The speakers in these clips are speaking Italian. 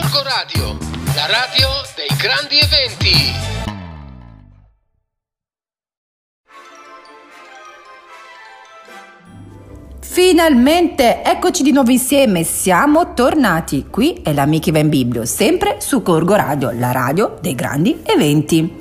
Gorgo Radio, la radio dei grandi eventi. Finalmente, eccoci di nuovo insieme, siamo tornati. Qui è l'Amici Va in Biblio, sempre su Corgo Radio, la radio dei grandi eventi.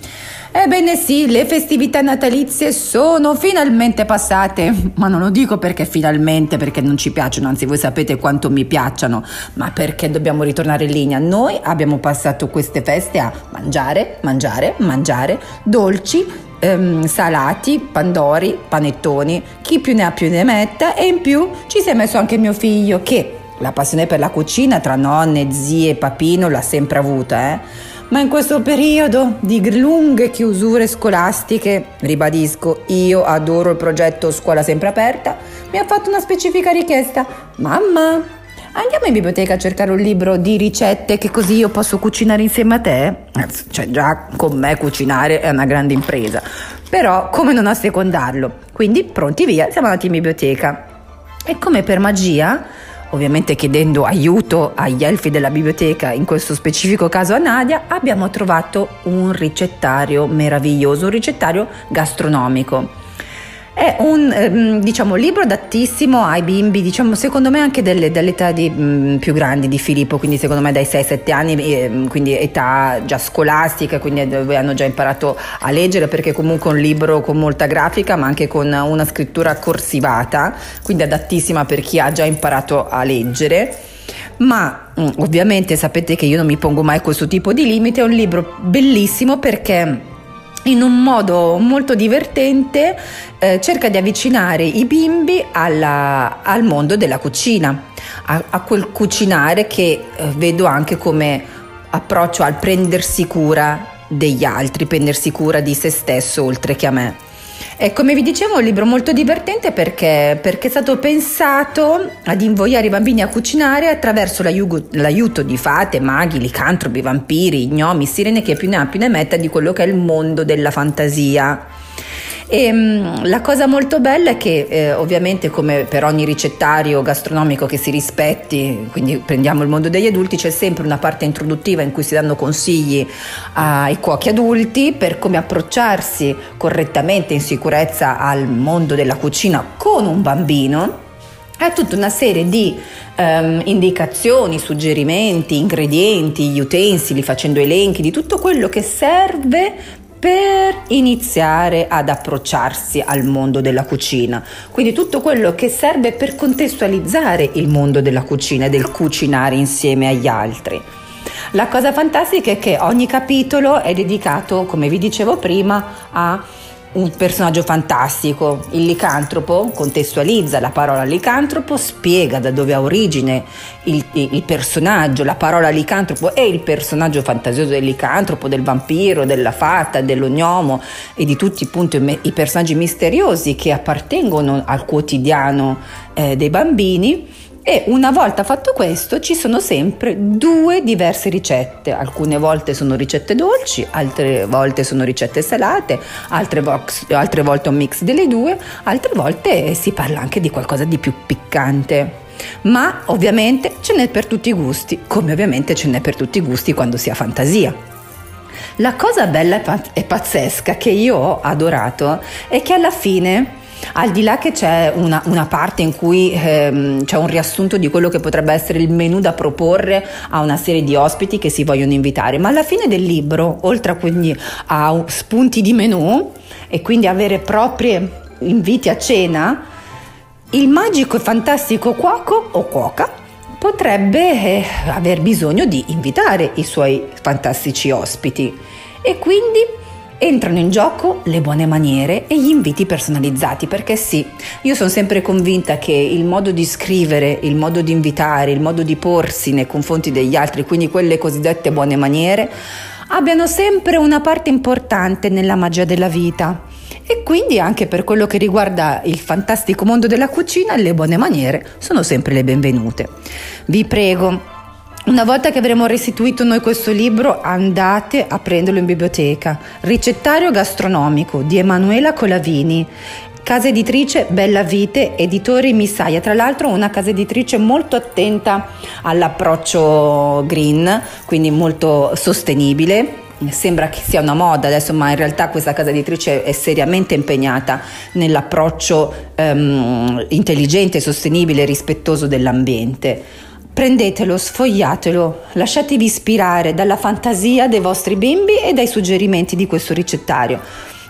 Ebbene sì, le festività natalizie sono finalmente passate, ma non lo dico perché finalmente, perché non ci piacciono, anzi voi sapete quanto mi piacciono, ma perché dobbiamo ritornare in linea. Noi abbiamo passato queste feste a mangiare, mangiare, mangiare, dolci, ehm, salati, pandori, panettoni, chi più ne ha più ne metta e in più ci si è messo anche mio figlio che la passione per la cucina tra nonne, zie e papino l'ha sempre avuta, eh ma in questo periodo di lunghe chiusure scolastiche, ribadisco, io adoro il progetto Scuola Sempre Aperta, mi ha fatto una specifica richiesta. Mamma, andiamo in biblioteca a cercare un libro di ricette che così io posso cucinare insieme a te? Cioè già con me cucinare è una grande impresa, però come non assecondarlo? Quindi pronti via, siamo andati in biblioteca. E come per magia ovviamente chiedendo aiuto agli elfi della biblioteca, in questo specifico caso a Nadia, abbiamo trovato un ricettario meraviglioso, un ricettario gastronomico. È un ehm, diciamo, libro adattissimo ai bimbi, diciamo, secondo me anche delle, dell'età di, mm, più grandi di Filippo, quindi secondo me dai 6-7 anni, eh, quindi età già scolastica, quindi dove hanno già imparato a leggere, perché comunque è un libro con molta grafica, ma anche con una scrittura corsivata, quindi adattissima per chi ha già imparato a leggere. Ma mm, ovviamente sapete che io non mi pongo mai questo tipo di limite, è un libro bellissimo perché in un modo molto divertente eh, cerca di avvicinare i bimbi alla, al mondo della cucina, a, a quel cucinare che eh, vedo anche come approccio al prendersi cura degli altri, prendersi cura di se stesso oltre che a me. E come vi dicevo è un libro molto divertente perché, perché, è stato pensato ad invogliare i bambini a cucinare attraverso l'aiuto di fate, maghi, licantropi, vampiri, gnomi, sirene che più ne ha più ne metta di quello che è il mondo della fantasia. E, um, la cosa molto bella è che eh, ovviamente come per ogni ricettario gastronomico che si rispetti, quindi prendiamo il mondo degli adulti, c'è sempre una parte introduttiva in cui si danno consigli ai cuochi adulti per come approcciarsi correttamente in sicurezza al mondo della cucina con un bambino. È tutta una serie di um, indicazioni, suggerimenti, ingredienti, utensili, facendo elenchi di tutto quello che serve per iniziare ad approcciarsi al mondo della cucina. Quindi tutto quello che serve per contestualizzare il mondo della cucina e del cucinare insieme agli altri. La cosa fantastica è che ogni capitolo è dedicato, come vi dicevo prima, a un personaggio fantastico. Il licantropo contestualizza la parola licantropo, spiega da dove ha origine il, il, personaggio, la parola licantropo e il personaggio fantasioso del licantropo, del vampiro, della fata, dell'ognomo e di tutti appunto i personaggi misteriosi che appartengono al quotidiano eh, dei bambini e una volta fatto questo ci sono sempre due diverse ricette, alcune volte sono ricette dolci, altre volte sono ricette salate, altre, box, altre volte un mix delle due, altre volte si parla anche di qualcosa di più piccante. Ma ovviamente ce n'è per tutti i gusti, come ovviamente ce n'è per tutti i gusti quando si ha fantasia. La cosa bella e pazzesca che io ho adorato è che alla fine al di là che c'è una, una parte in cui ehm, c'è un riassunto di quello che potrebbe essere il menù da proporre a una serie di ospiti che si vogliono invitare, ma alla fine del libro, oltre quindi, a spunti di menù e quindi avere propri inviti a cena, il magico e fantastico cuoco o cuoca potrebbe eh, aver bisogno di invitare i suoi fantastici ospiti. E quindi entrano in gioco le buone maniere e gli inviti personalizzati, perché sì, io sono sempre convinta che il modo di scrivere, il modo di invitare, il modo di porsi nei confronti degli altri, quindi quelle cosiddette buone maniere, abbiano sempre una parte importante nella magia della vita. E quindi anche per quello che riguarda il fantastico mondo della cucina, le buone maniere sono sempre le benvenute. Vi prego, una volta che avremo restituito noi questo libro, andate a prenderlo in biblioteca. Ricettario gastronomico di Emanuela Colavini Casa editrice Bella Vite, editori Missaia, tra l'altro una casa editrice molto attenta all'approccio green, quindi molto sostenibile. Sembra che sia una moda adesso, ma in realtà questa casa editrice è seriamente impegnata nell'approccio um, intelligente, sostenibile e rispettoso dell'ambiente. Prendetelo, sfogliatelo, lasciatevi ispirare dalla fantasia dei vostri bimbi e dai suggerimenti di questo ricettario.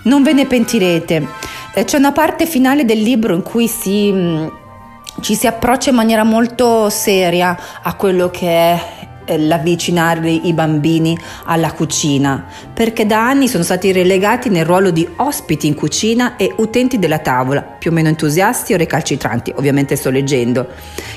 Non ve ne pentirete. Eh, c'è una parte finale del libro in cui si, mm, ci si approccia in maniera molto seria a quello che è l'avvicinare i bambini alla cucina, perché da anni sono stati relegati nel ruolo di ospiti in cucina e utenti della tavola, più o meno entusiasti o recalcitranti, ovviamente sto leggendo.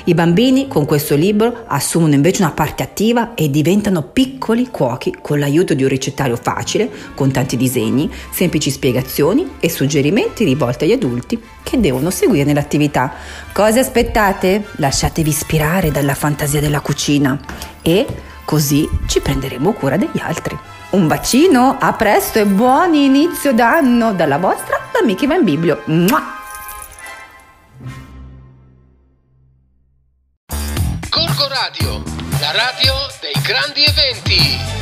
I bambini con questo libro assumono invece una parte attiva e diventano piccoli cuochi con l'aiuto di un ricettario facile, con tanti disegni, semplici spiegazioni e suggerimenti rivolti agli adulti che devono seguire l'attività. Cosa aspettate? Lasciatevi ispirare dalla fantasia della cucina e così ci prenderemo cura degli altri. Un bacino, a presto e buon inizio d'anno dalla vostra amica Ivan Biblio. Mua! Corco Radio, la radio dei grandi eventi.